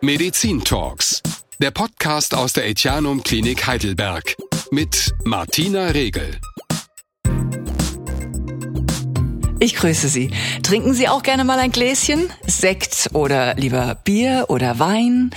Medizin Talks, der Podcast aus der Etianum Klinik Heidelberg mit Martina Regel. Ich grüße Sie. Trinken Sie auch gerne mal ein Gläschen? Sekt oder lieber Bier oder Wein?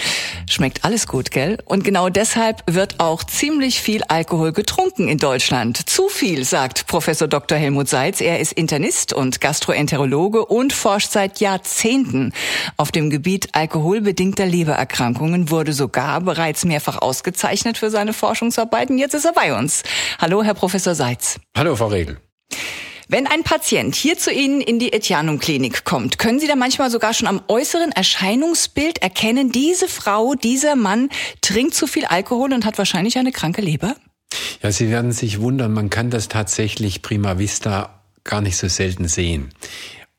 Schmeckt alles gut, gell? Und genau deshalb wird auch ziemlich viel Alkohol getrunken in Deutschland. Zu viel, sagt Professor Dr. Helmut Seitz. Er ist Internist und Gastroenterologe und forscht seit Jahrzehnten auf dem Gebiet alkoholbedingter Lebererkrankungen, wurde sogar bereits mehrfach ausgezeichnet für seine Forschungsarbeiten. Jetzt ist er bei uns. Hallo, Herr Professor Seitz. Hallo, Frau Regel. Wenn ein Patient hier zu Ihnen in die Etianum-Klinik kommt, können Sie da manchmal sogar schon am äußeren Erscheinungsbild erkennen, diese Frau, dieser Mann trinkt zu viel Alkohol und hat wahrscheinlich eine kranke Leber? Ja, Sie werden sich wundern, man kann das tatsächlich prima vista gar nicht so selten sehen.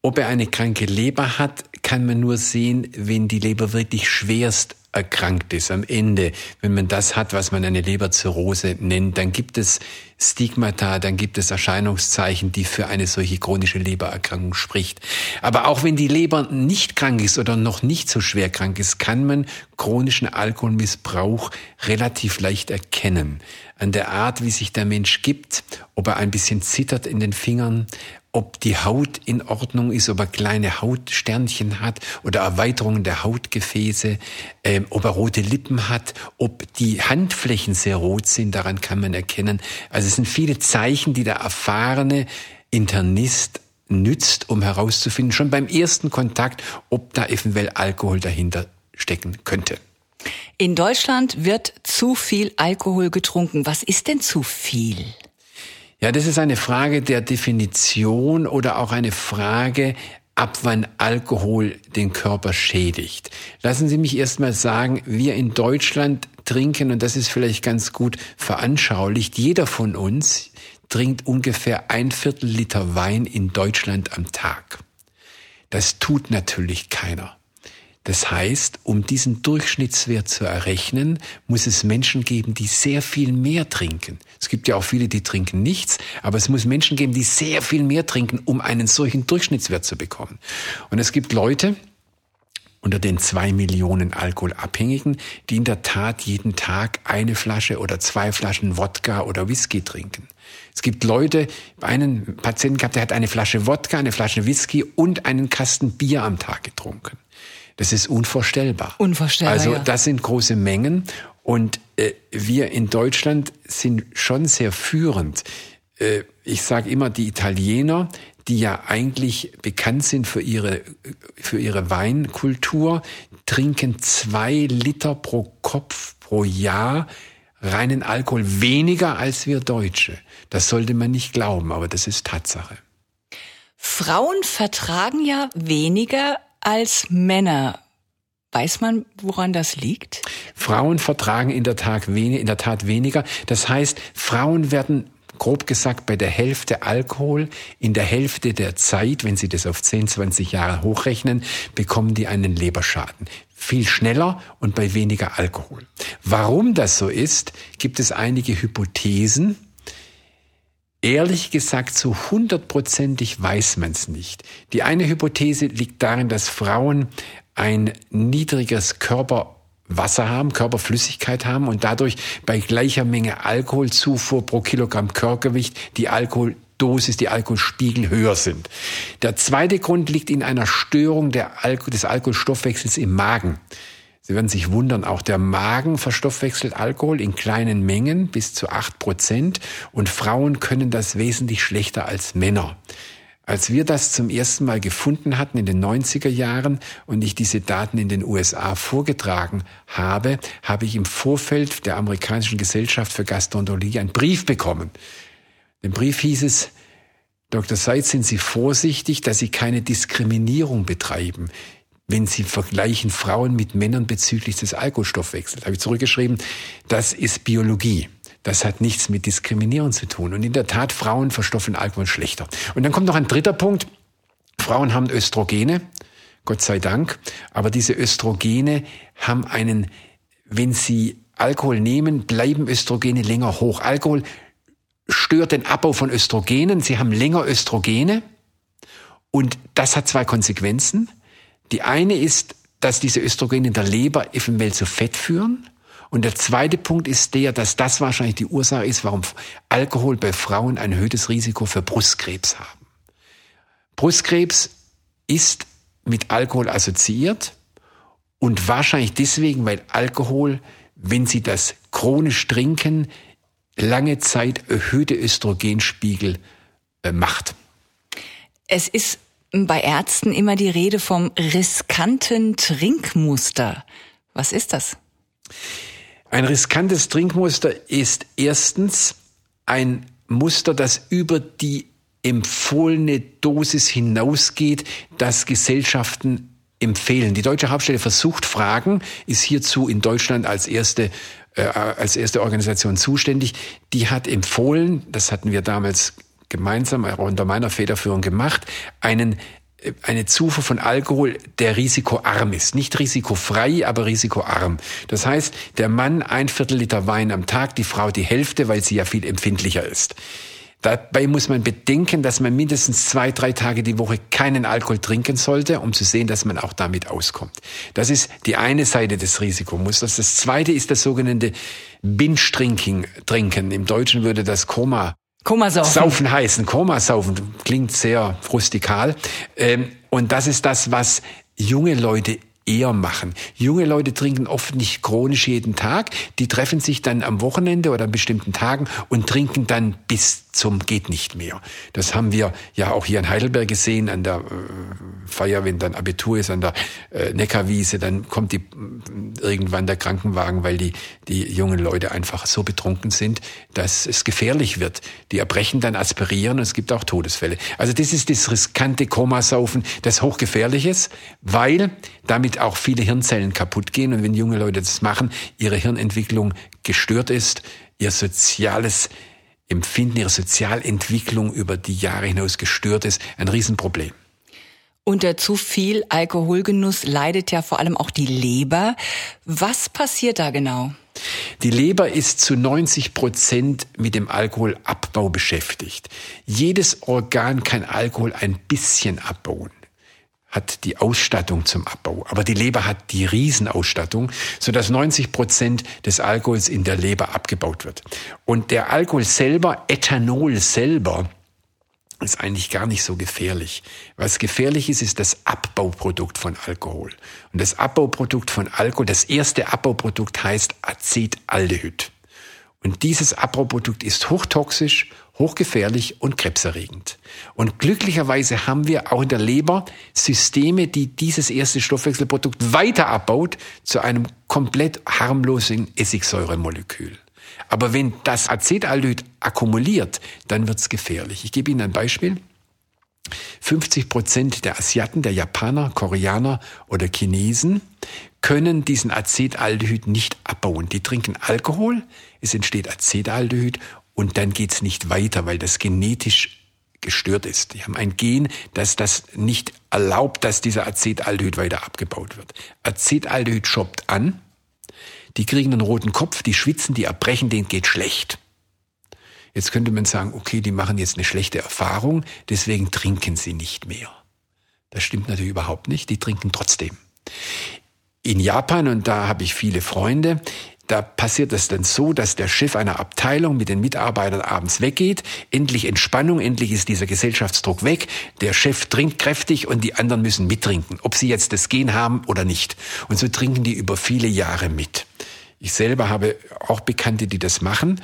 Ob er eine kranke Leber hat, kann man nur sehen, wenn die Leber wirklich schwerst erkrankt ist. Am Ende, wenn man das hat, was man eine Leberzirrhose nennt, dann gibt es Stigmata, dann gibt es Erscheinungszeichen, die für eine solche chronische Lebererkrankung spricht. Aber auch wenn die Leber nicht krank ist oder noch nicht so schwer krank ist, kann man chronischen Alkoholmissbrauch relativ leicht erkennen. An der Art, wie sich der Mensch gibt, ob er ein bisschen zittert in den Fingern, ob die Haut in Ordnung ist, ob er kleine Hautsternchen hat oder Erweiterungen der Hautgefäße, ähm, ob er rote Lippen hat, ob die Handflächen sehr rot sind, daran kann man erkennen. Also es sind viele Zeichen, die der erfahrene Internist nützt, um herauszufinden, schon beim ersten Kontakt, ob da eventuell Alkohol dahinter stecken könnte. In Deutschland wird zu viel Alkohol getrunken. Was ist denn zu viel? Ja, das ist eine Frage der Definition oder auch eine Frage, ab wann Alkohol den Körper schädigt. Lassen Sie mich erst mal sagen, wir in Deutschland trinken, und das ist vielleicht ganz gut veranschaulicht, jeder von uns trinkt ungefähr ein Viertel Liter Wein in Deutschland am Tag. Das tut natürlich keiner. Das heißt, um diesen Durchschnittswert zu errechnen, muss es Menschen geben, die sehr viel mehr trinken. Es gibt ja auch viele, die trinken nichts, aber es muss Menschen geben, die sehr viel mehr trinken, um einen solchen Durchschnittswert zu bekommen. Und es gibt Leute, unter den zwei Millionen Alkoholabhängigen, die in der Tat jeden Tag eine Flasche oder zwei Flaschen Wodka oder Whisky trinken. Es gibt Leute, einen Patienten gehabt, der hat eine Flasche Wodka, eine Flasche Whisky und einen Kasten Bier am Tag getrunken. Das ist unvorstellbar. Unvorstellbar. Also das sind große Mengen und äh, wir in Deutschland sind schon sehr führend. Äh, ich sage immer, die Italiener, die ja eigentlich bekannt sind für ihre, für ihre Weinkultur, trinken zwei Liter pro Kopf pro Jahr reinen Alkohol weniger als wir Deutsche. Das sollte man nicht glauben, aber das ist Tatsache. Frauen vertragen ja weniger als Männer. Weiß man, woran das liegt? Frauen vertragen in der, Tat in der Tat weniger. Das heißt, Frauen werden grob gesagt bei der Hälfte Alkohol, in der Hälfte der Zeit, wenn Sie das auf 10, 20 Jahre hochrechnen, bekommen die einen Leberschaden. Viel schneller und bei weniger Alkohol. Warum das so ist, gibt es einige Hypothesen. Ehrlich gesagt, so hundertprozentig weiß man es nicht. Die eine Hypothese liegt darin, dass Frauen ein niedriges Körperwasser haben, Körperflüssigkeit haben und dadurch bei gleicher Menge Alkoholzufuhr pro Kilogramm Körpergewicht die Alkoholdosis, die Alkoholspiegel höher sind. Der zweite Grund liegt in einer Störung Alko des Alkoholstoffwechsels im Magen. Sie werden sich wundern, auch der Magen verstoffwechselt Alkohol in kleinen Mengen bis zu acht Prozent und Frauen können das wesentlich schlechter als Männer. Als wir das zum ersten Mal gefunden hatten in den 90er Jahren und ich diese Daten in den USA vorgetragen habe, habe ich im Vorfeld der amerikanischen Gesellschaft für Gastroenterologie einen Brief bekommen. Im Brief hieß es, Dr. Seitz, sind Sie vorsichtig, dass Sie keine Diskriminierung betreiben wenn Sie vergleichen Frauen mit Männern bezüglich des Alkoholstoffwechsels. Habe ich zurückgeschrieben, das ist Biologie. Das hat nichts mit Diskriminierung zu tun. Und in der Tat, Frauen verstoffen Alkohol schlechter. Und dann kommt noch ein dritter Punkt. Frauen haben Östrogene, Gott sei Dank. Aber diese Östrogene haben einen, wenn sie Alkohol nehmen, bleiben Östrogene länger hoch. Alkohol stört den Abbau von Östrogenen. Sie haben länger Östrogene. Und das hat zwei Konsequenzen. Die eine ist, dass diese Östrogene in der Leber eventuell zu Fett führen. Und der zweite Punkt ist der, dass das wahrscheinlich die Ursache ist, warum Alkohol bei Frauen ein erhöhtes Risiko für Brustkrebs haben. Brustkrebs ist mit Alkohol assoziiert und wahrscheinlich deswegen, weil Alkohol, wenn Sie das chronisch trinken, lange Zeit erhöhte Östrogenspiegel äh, macht. Es ist bei Ärzten immer die Rede vom riskanten Trinkmuster. Was ist das? Ein riskantes Trinkmuster ist erstens ein Muster, das über die empfohlene Dosis hinausgeht, das Gesellschaften empfehlen. Die Deutsche Hauptstelle versucht Fragen, ist hierzu in Deutschland als erste äh, als erste Organisation zuständig. Die hat empfohlen, das hatten wir damals gemeinsam unter meiner Federführung gemacht, einen eine Zufuhr von Alkohol, der risikoarm ist. Nicht risikofrei, aber risikoarm. Das heißt, der Mann ein Viertel Liter Wein am Tag, die Frau die Hälfte, weil sie ja viel empfindlicher ist. Dabei muss man bedenken, dass man mindestens zwei, drei Tage die Woche keinen Alkohol trinken sollte, um zu sehen, dass man auch damit auskommt. Das ist die eine Seite des Risikomusters. Das zweite ist das sogenannte Binge-Drinking, Trinken. Im Deutschen würde das Koma Komasaufen. Saufen heißen. Komasaufen klingt sehr rustikal. Ähm, und das ist das, was junge Leute eher machen. Junge Leute trinken oft nicht chronisch jeden Tag. Die treffen sich dann am Wochenende oder an bestimmten Tagen und trinken dann bis zum geht nicht mehr. Das haben wir ja auch hier in Heidelberg gesehen an der äh, Feier, wenn dann Abitur ist an der äh, Neckarwiese, dann kommt die irgendwann der Krankenwagen, weil die die jungen Leute einfach so betrunken sind, dass es gefährlich wird. Die erbrechen dann aspirieren und es gibt auch Todesfälle. Also das ist das riskante Komasaufen, das hochgefährliches, weil damit auch viele Hirnzellen kaputt gehen und wenn junge Leute das machen, ihre Hirnentwicklung gestört ist, ihr soziales Empfinden, ihre Sozialentwicklung über die Jahre hinaus gestört ist, ein Riesenproblem. Unter zu viel Alkoholgenuss leidet ja vor allem auch die Leber. Was passiert da genau? Die Leber ist zu 90 Prozent mit dem Alkoholabbau beschäftigt. Jedes Organ kann Alkohol ein bisschen abbauen hat die Ausstattung zum Abbau. Aber die Leber hat die Riesenausstattung, sodass 90 Prozent des Alkohols in der Leber abgebaut wird. Und der Alkohol selber, Ethanol selber, ist eigentlich gar nicht so gefährlich. Was gefährlich ist, ist das Abbauprodukt von Alkohol. Und das Abbauprodukt von Alkohol, das erste Abbauprodukt heißt Acetaldehyd. Und dieses Abbauprodukt ist hochtoxisch, hochgefährlich und krebserregend. Und glücklicherweise haben wir auch in der Leber Systeme, die dieses erste Stoffwechselprodukt weiter abbaut zu einem komplett harmlosen Essigsäuremolekül. Aber wenn das Acetaldehyd akkumuliert, dann wird's gefährlich. Ich gebe Ihnen ein Beispiel. 50 Prozent der Asiaten, der Japaner, Koreaner oder Chinesen können diesen Acetaldehyd nicht abbauen. Die trinken Alkohol, es entsteht Acetaldehyd und dann geht's nicht weiter, weil das genetisch gestört ist. Die haben ein Gen, das das nicht erlaubt, dass dieser Acetaldehyd weiter abgebaut wird. Acetaldehyd schoppt an, die kriegen einen roten Kopf, die schwitzen, die erbrechen, denen geht schlecht. Jetzt könnte man sagen, okay, die machen jetzt eine schlechte Erfahrung, deswegen trinken sie nicht mehr. Das stimmt natürlich überhaupt nicht, die trinken trotzdem. In Japan, und da habe ich viele Freunde, da passiert es dann so, dass der Chef einer Abteilung mit den Mitarbeitern abends weggeht. Endlich Entspannung, endlich ist dieser Gesellschaftsdruck weg. Der Chef trinkt kräftig und die anderen müssen mittrinken, ob sie jetzt das Gen haben oder nicht. Und so trinken die über viele Jahre mit. Ich selber habe auch Bekannte, die das machen.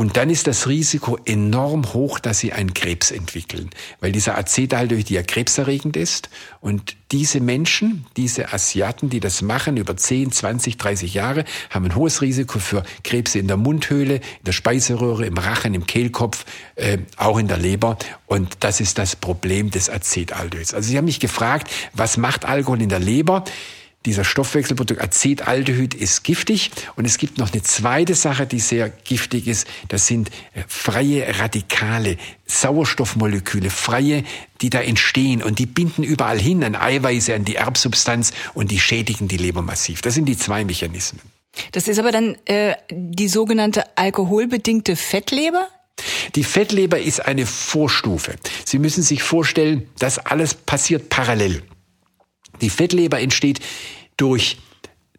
Und dann ist das Risiko enorm hoch, dass sie einen Krebs entwickeln, weil dieser Acetaldehyd ja krebserregend ist. Und diese Menschen, diese Asiaten, die das machen über 10, 20, 30 Jahre, haben ein hohes Risiko für Krebse in der Mundhöhle, in der Speiseröhre, im Rachen, im Kehlkopf, äh, auch in der Leber. Und das ist das Problem des Acetaldehyds. Also Sie haben mich gefragt, was macht Alkohol in der Leber? Dieser Stoffwechselprodukt Acetaldehyd ist giftig. Und es gibt noch eine zweite Sache, die sehr giftig ist. Das sind äh, freie Radikale, Sauerstoffmoleküle, freie, die da entstehen. Und die binden überall hin an Eiweiße, an die Erbsubstanz und die schädigen die Leber massiv. Das sind die zwei Mechanismen. Das ist aber dann äh, die sogenannte alkoholbedingte Fettleber? Die Fettleber ist eine Vorstufe. Sie müssen sich vorstellen, das alles passiert parallel. Die Fettleber entsteht durch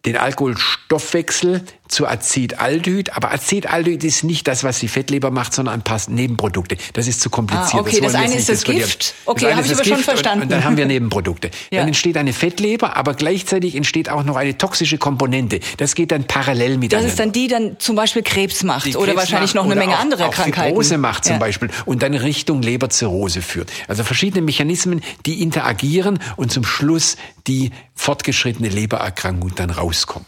den Alkoholstoffwechsel zu Acetaldehyd. Aber Acetaldehyd ist nicht das, was die Fettleber macht, sondern ein paar Nebenprodukte. Das ist zu kompliziert. Ah, okay, das, das eine ist das Gift. Okay, habe ich aber schon verstanden. Und, und, dann haben wir Nebenprodukte. ja. Dann entsteht eine Fettleber, aber gleichzeitig entsteht auch noch eine toxische Komponente. Das geht dann parallel miteinander. Das ist dann die, dann zum Beispiel Krebs macht die oder Krebs wahrscheinlich noch eine Menge auch, anderer auch Krankheiten. Fibrose macht zum ja. Beispiel und dann Richtung Leberzirrhose führt. Also verschiedene Mechanismen, die interagieren und zum Schluss die fortgeschrittene Lebererkrankung dann rauskommt.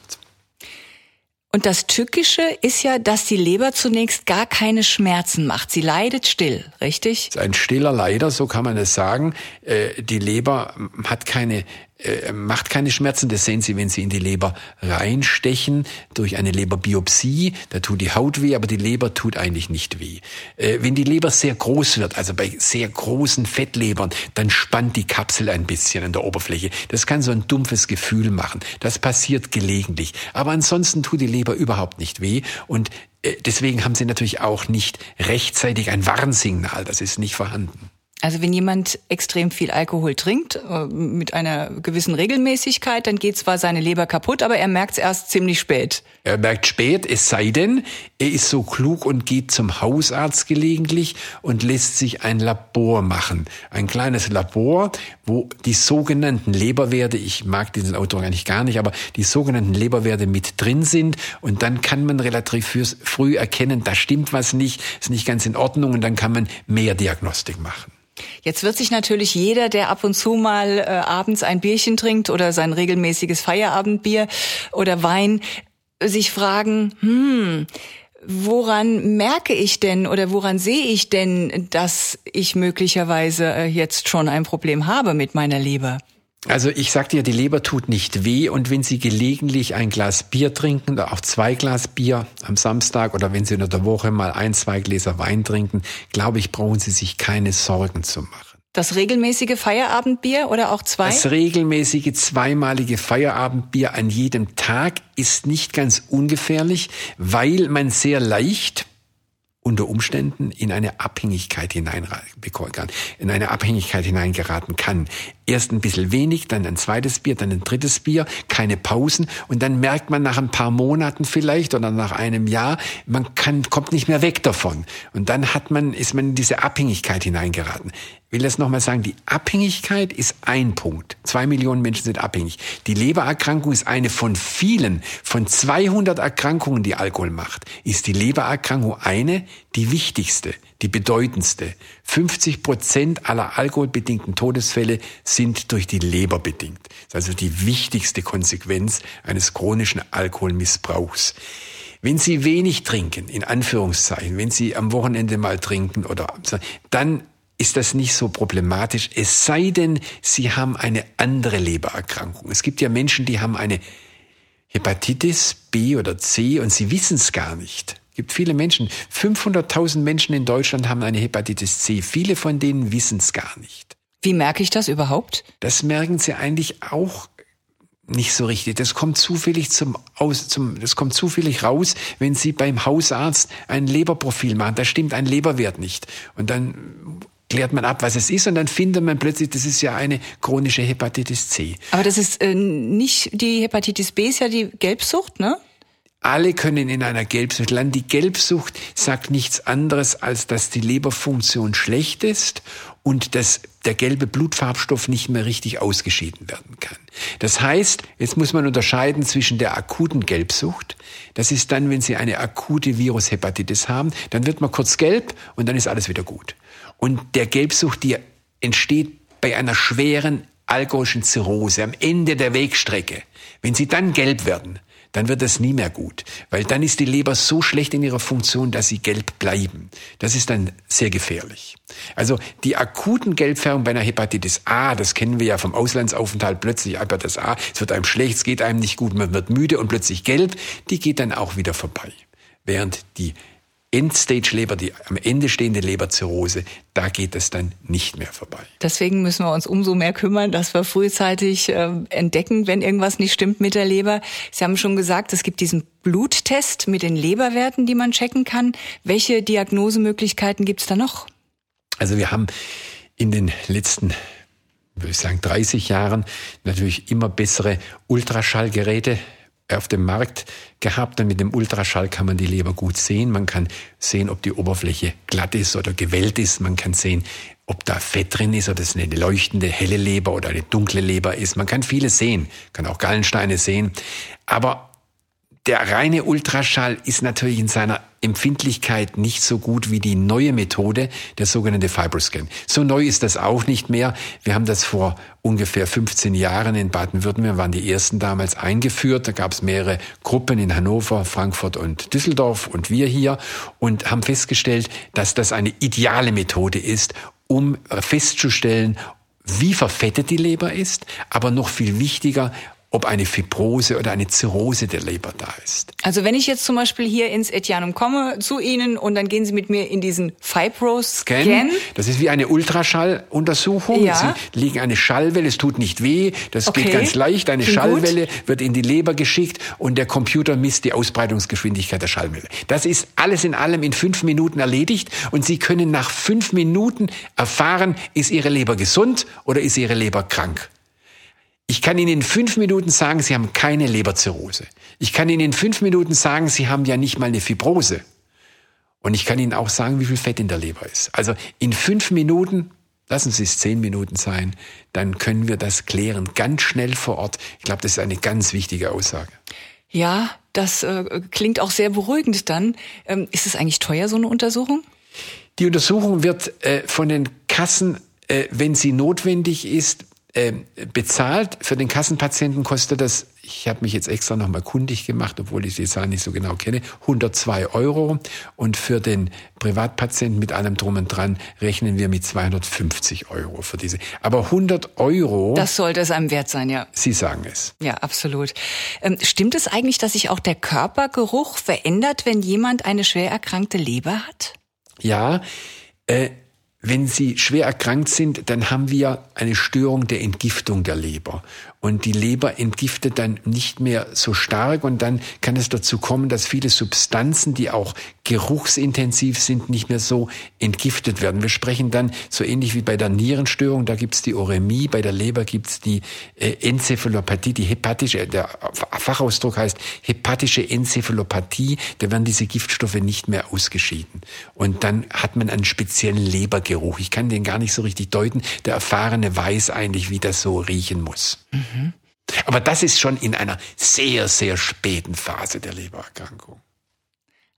Und das Tückische ist ja, dass die Leber zunächst gar keine Schmerzen macht. Sie leidet still, richtig? Ein stiller Leider, so kann man es sagen. Äh, die Leber hat keine äh, macht keine Schmerzen. Das sehen Sie, wenn Sie in die Leber reinstechen durch eine Leberbiopsie. Da tut die Haut weh, aber die Leber tut eigentlich nicht weh. Äh, wenn die Leber sehr groß wird, also bei sehr großen Fettlebern, dann spannt die Kapsel ein bisschen an der Oberfläche. Das kann so ein dumpfes Gefühl machen. Das passiert gelegentlich. Aber ansonsten tut die Leber überhaupt nicht weh und äh, deswegen haben Sie natürlich auch nicht rechtzeitig ein Warnsignal. Das ist nicht vorhanden. Also wenn jemand extrem viel Alkohol trinkt, äh, mit einer gewissen Regelmäßigkeit, dann geht zwar seine Leber kaputt, aber er merkt es erst ziemlich spät. Er merkt spät, es sei denn, er ist so klug und geht zum Hausarzt gelegentlich und lässt sich ein Labor machen. Ein kleines Labor, wo die sogenannten Leberwerte, ich mag diesen Autor eigentlich gar nicht, aber die sogenannten Leberwerte mit drin sind und dann kann man relativ früh erkennen, da stimmt was nicht, ist nicht ganz in Ordnung und dann kann man mehr Diagnostik machen. Jetzt wird sich natürlich jeder, der ab und zu mal äh, abends ein Bierchen trinkt oder sein regelmäßiges Feierabendbier oder Wein, sich fragen, hm, woran merke ich denn oder woran sehe ich denn, dass ich möglicherweise äh, jetzt schon ein Problem habe mit meiner Leber? Also ich sagte ja, die Leber tut nicht weh und wenn Sie gelegentlich ein Glas Bier trinken oder auch zwei Glas Bier am Samstag oder wenn Sie in der Woche mal ein, zwei Gläser Wein trinken, glaube ich, brauchen Sie sich keine Sorgen zu machen. Das regelmäßige Feierabendbier oder auch zwei? Das regelmäßige zweimalige Feierabendbier an jedem Tag ist nicht ganz ungefährlich, weil man sehr leicht unter Umständen in eine Abhängigkeit hineinbekommen kann, in eine Abhängigkeit hineingeraten kann. Erst ein bisschen wenig, dann ein zweites Bier, dann ein drittes Bier, keine Pausen und dann merkt man nach ein paar Monaten vielleicht oder nach einem Jahr, man kann, kommt nicht mehr weg davon. Und dann hat man, ist man in diese Abhängigkeit hineingeraten will das nochmal sagen, die Abhängigkeit ist ein Punkt. Zwei Millionen Menschen sind abhängig. Die Lebererkrankung ist eine von vielen, von 200 Erkrankungen, die Alkohol macht, ist die Lebererkrankung eine, die wichtigste, die bedeutendste. 50 Prozent aller alkoholbedingten Todesfälle sind durch die Leber bedingt. Das ist also die wichtigste Konsequenz eines chronischen Alkoholmissbrauchs. Wenn Sie wenig trinken, in Anführungszeichen, wenn Sie am Wochenende mal trinken oder, dann ist das nicht so problematisch, es sei denn, sie haben eine andere Lebererkrankung. Es gibt ja Menschen, die haben eine Hepatitis B oder C und sie wissen es gar nicht. Es gibt viele Menschen, 500.000 Menschen in Deutschland haben eine Hepatitis C. Viele von denen wissen es gar nicht. Wie merke ich das überhaupt? Das merken sie eigentlich auch nicht so richtig. Das kommt zufällig zum aus, zum, das kommt zufällig raus, wenn Sie beim Hausarzt ein Leberprofil machen. Da stimmt ein Leberwert nicht. Und dann klärt man ab, was es ist und dann findet man plötzlich, das ist ja eine chronische Hepatitis C. Aber das ist äh, nicht die Hepatitis B, ist ja die Gelbsucht, ne? Alle können in einer Gelbsucht landen. Die Gelbsucht sagt nichts anderes, als dass die Leberfunktion schlecht ist und dass der gelbe Blutfarbstoff nicht mehr richtig ausgeschieden werden kann. Das heißt, jetzt muss man unterscheiden zwischen der akuten Gelbsucht. Das ist dann, wenn Sie eine akute Virushepatitis haben, dann wird man kurz gelb und dann ist alles wieder gut. Und der Gelbsucht, die entsteht bei einer schweren alkoholischen Zirrhose am Ende der Wegstrecke. Wenn sie dann gelb werden, dann wird das nie mehr gut, weil dann ist die Leber so schlecht in ihrer Funktion, dass sie gelb bleiben. Das ist dann sehr gefährlich. Also die akuten Gelbfärbung bei einer Hepatitis A, das kennen wir ja vom Auslandsaufenthalt, plötzlich Hepatitis A, es wird einem schlecht, es geht einem nicht gut, man wird müde und plötzlich gelb, die geht dann auch wieder vorbei. Während die Endstage-Leber, die am Ende stehende Leberzirrhose, da geht es dann nicht mehr vorbei. Deswegen müssen wir uns umso mehr kümmern, dass wir frühzeitig äh, entdecken, wenn irgendwas nicht stimmt mit der Leber. Sie haben schon gesagt, es gibt diesen Bluttest mit den Leberwerten, die man checken kann. Welche Diagnosemöglichkeiten gibt es da noch? Also wir haben in den letzten würde ich sagen, 30 Jahren natürlich immer bessere Ultraschallgeräte auf dem Markt gehabt und mit dem Ultraschall kann man die Leber gut sehen. Man kann sehen, ob die Oberfläche glatt ist oder gewellt ist. Man kann sehen, ob da Fett drin ist oder es eine leuchtende helle Leber oder eine dunkle Leber ist. Man kann vieles sehen, kann auch Gallensteine sehen. Aber der reine Ultraschall ist natürlich in seiner Empfindlichkeit nicht so gut wie die neue Methode, der sogenannte Fibroscan. So neu ist das auch nicht mehr. Wir haben das vor ungefähr 15 Jahren in Baden-Württemberg, waren die ersten damals eingeführt. Da gab es mehrere Gruppen in Hannover, Frankfurt und Düsseldorf und wir hier und haben festgestellt, dass das eine ideale Methode ist, um festzustellen, wie verfettet die Leber ist, aber noch viel wichtiger, ob eine Fibrose oder eine Zirrhose der Leber da ist. Also wenn ich jetzt zum Beispiel hier ins Etianum komme zu Ihnen und dann gehen Sie mit mir in diesen Fibros-Scan. Scan. Das ist wie eine Ultraschalluntersuchung. Ja. Sie legen eine Schallwelle, es tut nicht weh, das okay. geht ganz leicht. Eine Klingt Schallwelle gut. wird in die Leber geschickt und der Computer misst die Ausbreitungsgeschwindigkeit der Schallwelle. Das ist alles in allem in fünf Minuten erledigt und Sie können nach fünf Minuten erfahren, ist Ihre Leber gesund oder ist Ihre Leber krank. Ich kann Ihnen in fünf Minuten sagen, Sie haben keine Leberzirrhose. Ich kann Ihnen in fünf Minuten sagen, Sie haben ja nicht mal eine Fibrose. Und ich kann Ihnen auch sagen, wie viel Fett in der Leber ist. Also in fünf Minuten, lassen Sie es zehn Minuten sein, dann können wir das klären, ganz schnell vor Ort. Ich glaube, das ist eine ganz wichtige Aussage. Ja, das äh, klingt auch sehr beruhigend dann. Ähm, ist es eigentlich teuer, so eine Untersuchung? Die Untersuchung wird äh, von den Kassen, äh, wenn sie notwendig ist, ähm, bezahlt. Für den Kassenpatienten kostet das, ich habe mich jetzt extra nochmal kundig gemacht, obwohl ich die Zahl nicht so genau kenne, 102 Euro. Und für den Privatpatienten mit allem drum und dran rechnen wir mit 250 Euro für diese. Aber 100 Euro. Das sollte es einem wert sein, ja. Sie sagen es. Ja, absolut. Ähm, stimmt es eigentlich, dass sich auch der Körpergeruch verändert, wenn jemand eine schwer erkrankte Leber hat? Ja. Äh, wenn Sie schwer erkrankt sind, dann haben wir eine Störung der Entgiftung der Leber. Und die Leber entgiftet dann nicht mehr so stark und dann kann es dazu kommen, dass viele Substanzen, die auch geruchsintensiv sind, nicht mehr so entgiftet werden. Wir sprechen dann so ähnlich wie bei der Nierenstörung, da gibt's die Oremie, bei der Leber gibt's die äh, Enzephalopathie, die hepatische, der Fachausdruck heißt hepatische Enzephalopathie, da werden diese Giftstoffe nicht mehr ausgeschieden. Und dann hat man einen speziellen Lebergeruch. Ich kann den gar nicht so richtig deuten. Der Erfahrene weiß eigentlich, wie das so riechen muss. Mhm. Aber das ist schon in einer sehr, sehr späten Phase der Lebererkrankung.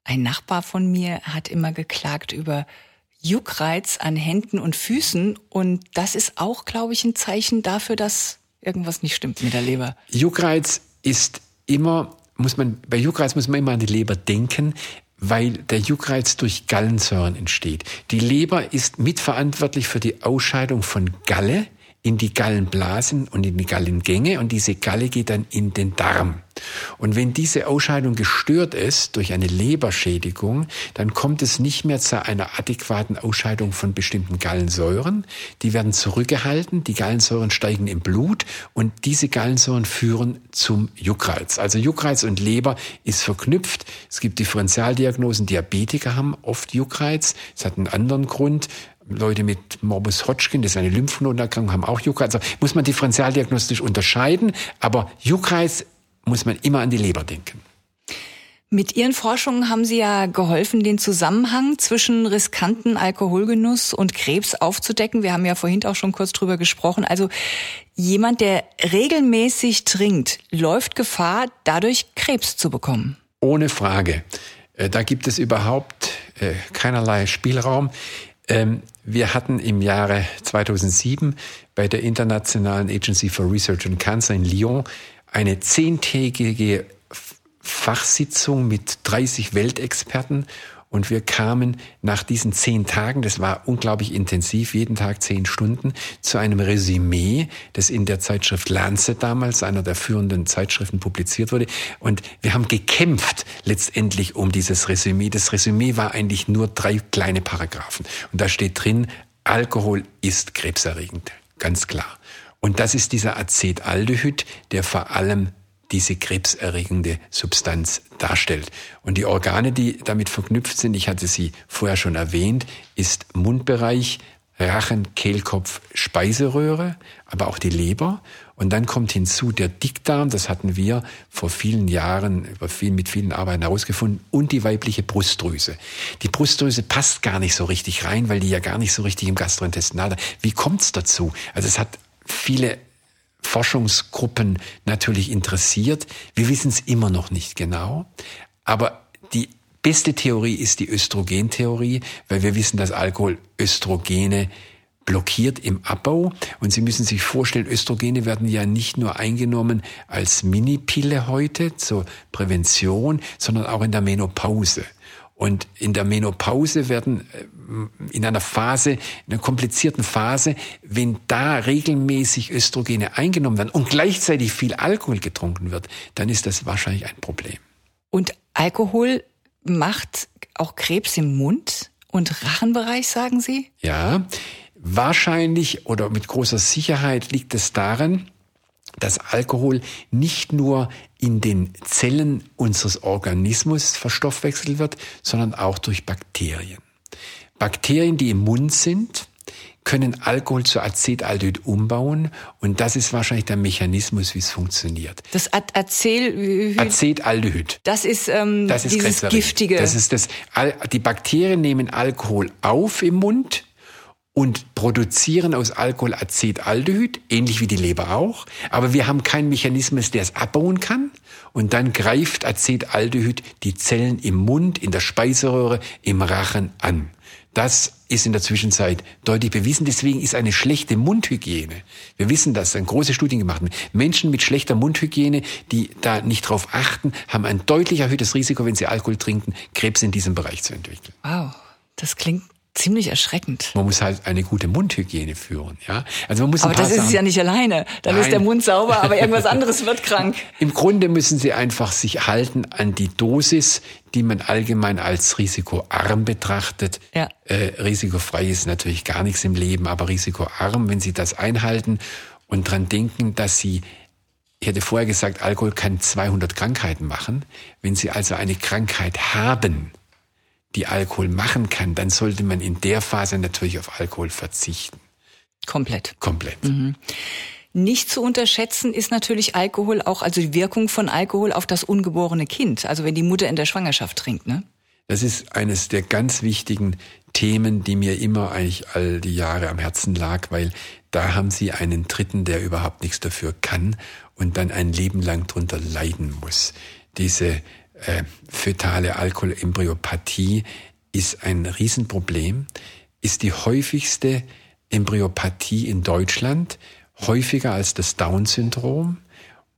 Ein Nachbar von mir hat immer geklagt über Juckreiz an Händen und Füßen und das ist auch, glaube ich, ein Zeichen dafür, dass irgendwas nicht stimmt mit der Leber. Juckreiz ist immer, muss man, bei Juckreiz muss man immer an die Leber denken, weil der Juckreiz durch Gallensäuren entsteht. Die Leber ist mitverantwortlich für die Ausscheidung von Galle in die Gallenblasen und in die Gallengänge und diese Galle geht dann in den Darm. Und wenn diese Ausscheidung gestört ist durch eine Leberschädigung, dann kommt es nicht mehr zu einer adäquaten Ausscheidung von bestimmten Gallensäuren. Die werden zurückgehalten, die Gallensäuren steigen im Blut und diese Gallensäuren führen zum Juckreiz. Also Juckreiz und Leber ist verknüpft. Es gibt Differentialdiagnosen, Diabetiker haben oft Juckreiz. Es hat einen anderen Grund. Leute mit Morbus Hodgkin, das ist eine Lymphknotenerkrankung, haben auch Juckreiz. Also muss man differentialdiagnostisch unterscheiden, aber Juckreiz muss man immer an die Leber denken. Mit Ihren Forschungen haben Sie ja geholfen, den Zusammenhang zwischen riskanten Alkoholgenuss und Krebs aufzudecken. Wir haben ja vorhin auch schon kurz drüber gesprochen. Also jemand, der regelmäßig trinkt, läuft Gefahr, dadurch Krebs zu bekommen. Ohne Frage. Äh, da gibt es überhaupt äh, keinerlei Spielraum. Wir hatten im Jahre 2007 bei der Internationalen Agency for Research on Cancer in Lyon eine zehntägige Fachsitzung mit 30 Weltexperten und wir kamen nach diesen zehn Tagen, das war unglaublich intensiv, jeden Tag zehn Stunden, zu einem Resümee, das in der Zeitschrift Lancet damals, einer der führenden Zeitschriften, publiziert wurde. Und wir haben gekämpft letztendlich um dieses Resümee. Das Resümee war eigentlich nur drei kleine Paragraphen. Und da steht drin, Alkohol ist krebserregend. Ganz klar. Und das ist dieser Acetaldehyd, der vor allem diese krebserregende Substanz darstellt. Und die Organe, die damit verknüpft sind, ich hatte sie vorher schon erwähnt, ist Mundbereich, Rachen, Kehlkopf, Speiseröhre, aber auch die Leber. Und dann kommt hinzu der Dickdarm, das hatten wir vor vielen Jahren über viel, mit vielen Arbeiten herausgefunden, und die weibliche Brustdrüse. Die Brustdrüse passt gar nicht so richtig rein, weil die ja gar nicht so richtig im Gastrointestinal. Wie kommt's dazu? Also es hat viele Forschungsgruppen natürlich interessiert. Wir wissen es immer noch nicht genau. Aber die beste Theorie ist die Östrogentheorie, weil wir wissen, dass Alkohol Östrogene blockiert im Abbau. Und Sie müssen sich vorstellen, Östrogene werden ja nicht nur eingenommen als Minipille heute zur Prävention, sondern auch in der Menopause. Und in der Menopause werden äh, in einer Phase, in einer komplizierten Phase, wenn da regelmäßig Östrogene eingenommen werden und gleichzeitig viel Alkohol getrunken wird, dann ist das wahrscheinlich ein Problem. Und Alkohol macht auch Krebs im Mund und Rachenbereich, sagen Sie? Ja, wahrscheinlich oder mit großer Sicherheit liegt es daran, dass Alkohol nicht nur in den Zellen unseres Organismus verstoffwechselt wird, sondern auch durch Bakterien. Bakterien, die im Mund sind, können Alkohol zu Acetaldehyd umbauen und das ist wahrscheinlich der Mechanismus, wie es funktioniert. Das Acel Acetaldehyd. Das ist, ähm, das ist dieses giftige. Das ist das. Die Bakterien nehmen Alkohol auf im Mund und produzieren aus Alkohol Acetaldehyd, ähnlich wie die Leber auch. Aber wir haben keinen Mechanismus, der es abbauen kann. Und dann greift Acetaldehyd die Zellen im Mund, in der Speiseröhre, im Rachen an. Das ist in der Zwischenzeit deutlich bewiesen. Deswegen ist eine schlechte Mundhygiene. Wir wissen das, sind große Studien gemacht. Menschen mit schlechter Mundhygiene, die da nicht drauf achten, haben ein deutlich erhöhtes Risiko, wenn sie Alkohol trinken, Krebs in diesem Bereich zu entwickeln. Wow, das klingt ziemlich erschreckend. Man muss halt eine gute Mundhygiene führen, ja. Also man muss aber das ist es ja nicht alleine. Dann Nein. ist der Mund sauber, aber irgendwas anderes wird krank. Im Grunde müssen Sie einfach sich halten an die Dosis, die man allgemein als risikoarm betrachtet. Ja. Äh, risikofrei ist natürlich gar nichts im Leben, aber risikoarm, wenn Sie das einhalten und dran denken, dass Sie ich hätte vorher gesagt, Alkohol kann 200 Krankheiten machen. Wenn Sie also eine Krankheit haben, die Alkohol machen kann, dann sollte man in der Phase natürlich auf Alkohol verzichten. Komplett. Komplett. Mhm. Nicht zu unterschätzen ist natürlich Alkohol auch, also die Wirkung von Alkohol auf das ungeborene Kind. Also wenn die Mutter in der Schwangerschaft trinkt, ne? Das ist eines der ganz wichtigen Themen, die mir immer eigentlich all die Jahre am Herzen lag, weil da haben Sie einen Dritten, der überhaupt nichts dafür kann und dann ein Leben lang drunter leiden muss. Diese äh, fötale Alkoholembryopathie ist ein Riesenproblem, ist die häufigste Embryopathie in Deutschland, häufiger als das Down-Syndrom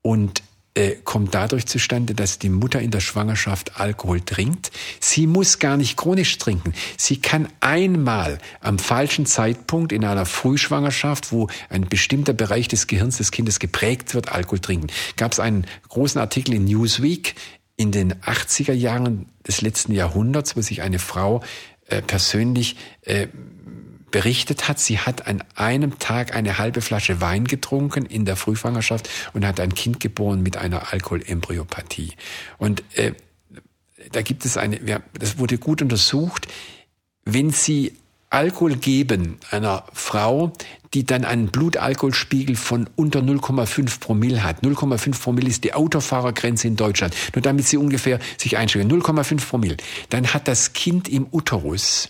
und äh, kommt dadurch zustande, dass die Mutter in der Schwangerschaft Alkohol trinkt. Sie muss gar nicht chronisch trinken. Sie kann einmal am falschen Zeitpunkt in einer Frühschwangerschaft, wo ein bestimmter Bereich des Gehirns des Kindes geprägt wird, Alkohol trinken. Gab es einen großen Artikel in Newsweek in den 80er Jahren des letzten Jahrhunderts, wo sich eine Frau äh, persönlich äh, berichtet hat, sie hat an einem Tag eine halbe Flasche Wein getrunken in der Frühfangerschaft und hat ein Kind geboren mit einer Alkoholembryopathie. Und äh, da gibt es eine, ja, das wurde gut untersucht, wenn sie Alkohol geben einer Frau, die dann einen Blutalkoholspiegel von unter 0,5 Promille hat. 0,5 Promille ist die Autofahrergrenze in Deutschland. Nur damit Sie ungefähr sich einstellen. 0,5 Promille. Dann hat das Kind im Uterus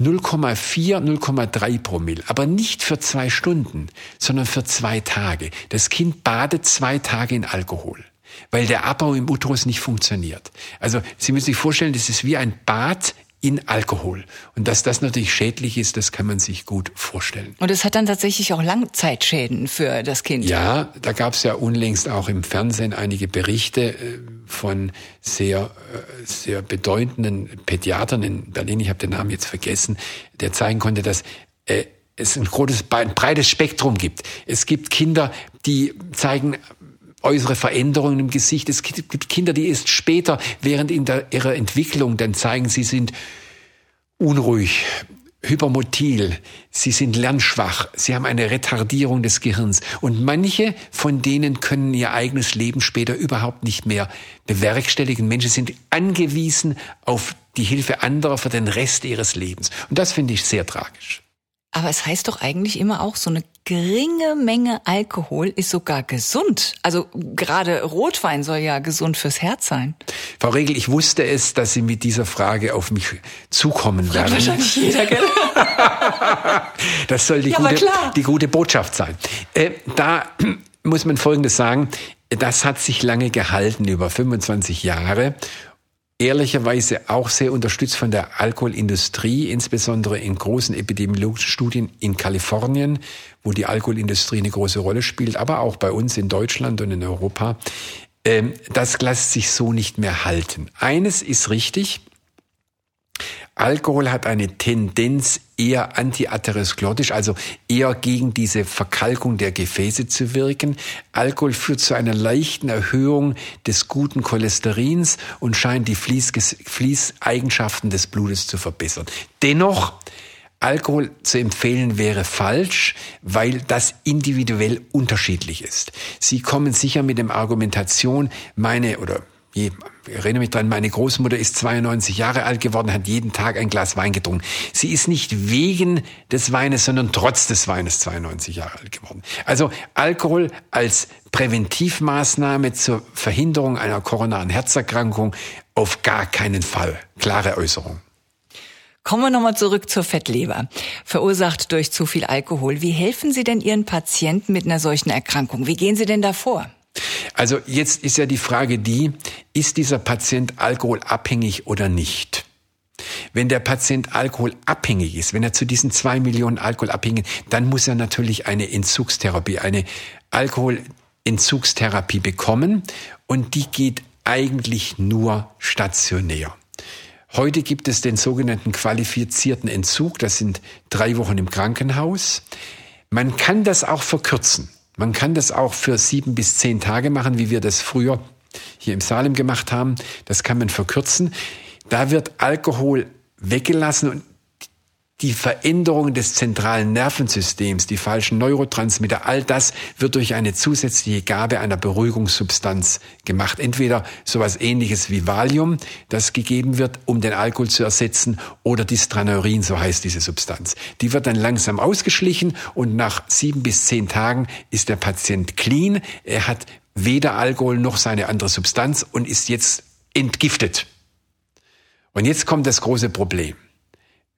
0,4, 0,3 Promille, aber nicht für zwei Stunden, sondern für zwei Tage. Das Kind badet zwei Tage in Alkohol, weil der Abbau im Uterus nicht funktioniert. Also Sie müssen sich vorstellen, das ist wie ein Bad in Alkohol. Und dass das natürlich schädlich ist, das kann man sich gut vorstellen. Und es hat dann tatsächlich auch Langzeitschäden für das Kind. Ja, da gab es ja unlängst auch im Fernsehen einige Berichte äh, von sehr, äh, sehr bedeutenden Pädiatern in Berlin, ich habe den Namen jetzt vergessen, der zeigen konnte, dass äh, es ein großes, ein breites Spektrum gibt. Es gibt Kinder, die zeigen äußere Veränderungen im Gesicht. Es gibt Kinder, die erst später während in der, ihrer Entwicklung dann zeigen, sie sind unruhig, hypermotil, sie sind lernschwach, sie haben eine Retardierung des Gehirns und manche von denen können ihr eigenes Leben später überhaupt nicht mehr bewerkstelligen. Menschen sind angewiesen auf die Hilfe anderer für den Rest ihres Lebens und das finde ich sehr tragisch. Aber es heißt doch eigentlich immer auch, so eine geringe Menge Alkohol ist sogar gesund. Also gerade Rotwein soll ja gesund fürs Herz sein. Frau Regel, ich wusste es, dass Sie mit dieser Frage auf mich zukommen Fragt werden. wahrscheinlich jeder, gell? Das soll die, Ja, gute, die gute Botschaft sein. Äh, da muss man Folgendes sagen. Das hat sich lange gehalten, über 25 Jahre. Ehrlicherweise auch sehr unterstützt von der Alkoholindustrie, insbesondere in großen epidemiologischen Studien in Kalifornien, wo die Alkoholindustrie eine große Rolle spielt, aber auch bei uns in Deutschland und in Europa. Ähm, das lässt sich so nicht mehr halten. Eines ist richtig, Alkohol hat eine Tendenz eher antiatherosklerotisch, also eher gegen diese Verkalkung der Gefäße zu wirken. Alkohol führt zu einer leichten Erhöhung des guten Cholesterins und scheint die Fließges Fließeigenschaften des Blutes zu verbessern. Dennoch, Alkohol zu empfehlen wäre falsch, weil das individuell unterschiedlich ist. Sie kommen sicher mit dem Argumentation, meine oder erinnere mich dran, meine Großmutter ist 92 Jahre alt geworden, hat jeden Tag ein Glas Wein getrunken. Sie ist nicht wegen des Weines, sondern trotz des Weines 92 Jahre alt geworden. Also Alkohol als Präventivmaßnahme zur Verhinderung einer koronaren Herzerkrankung auf gar keinen Fall. Klare Äußerung. Kommen wir nochmal zurück zur Fettleber. Verursacht durch zu viel Alkohol. Wie helfen Sie denn Ihren Patienten mit einer solchen Erkrankung? Wie gehen Sie denn davor? Also jetzt ist ja die Frage die, ist dieser Patient alkoholabhängig oder nicht? Wenn der Patient alkoholabhängig ist, wenn er zu diesen zwei Millionen Alkoholabhängigen, dann muss er natürlich eine Entzugstherapie, eine Alkoholentzugstherapie bekommen und die geht eigentlich nur stationär. Heute gibt es den sogenannten qualifizierten Entzug, das sind drei Wochen im Krankenhaus. Man kann das auch verkürzen. Man kann das auch für sieben bis zehn Tage machen, wie wir das früher hier im Salem gemacht haben. Das kann man verkürzen. Da wird Alkohol weggelassen und die Veränderungen des zentralen Nervensystems, die falschen Neurotransmitter, all das wird durch eine zusätzliche Gabe einer Beruhigungssubstanz gemacht. Entweder sowas ähnliches wie Valium, das gegeben wird, um den Alkohol zu ersetzen, oder Distraneurin, so heißt diese Substanz. Die wird dann langsam ausgeschlichen und nach sieben bis zehn Tagen ist der Patient clean. Er hat weder Alkohol noch seine andere Substanz und ist jetzt entgiftet. Und jetzt kommt das große Problem.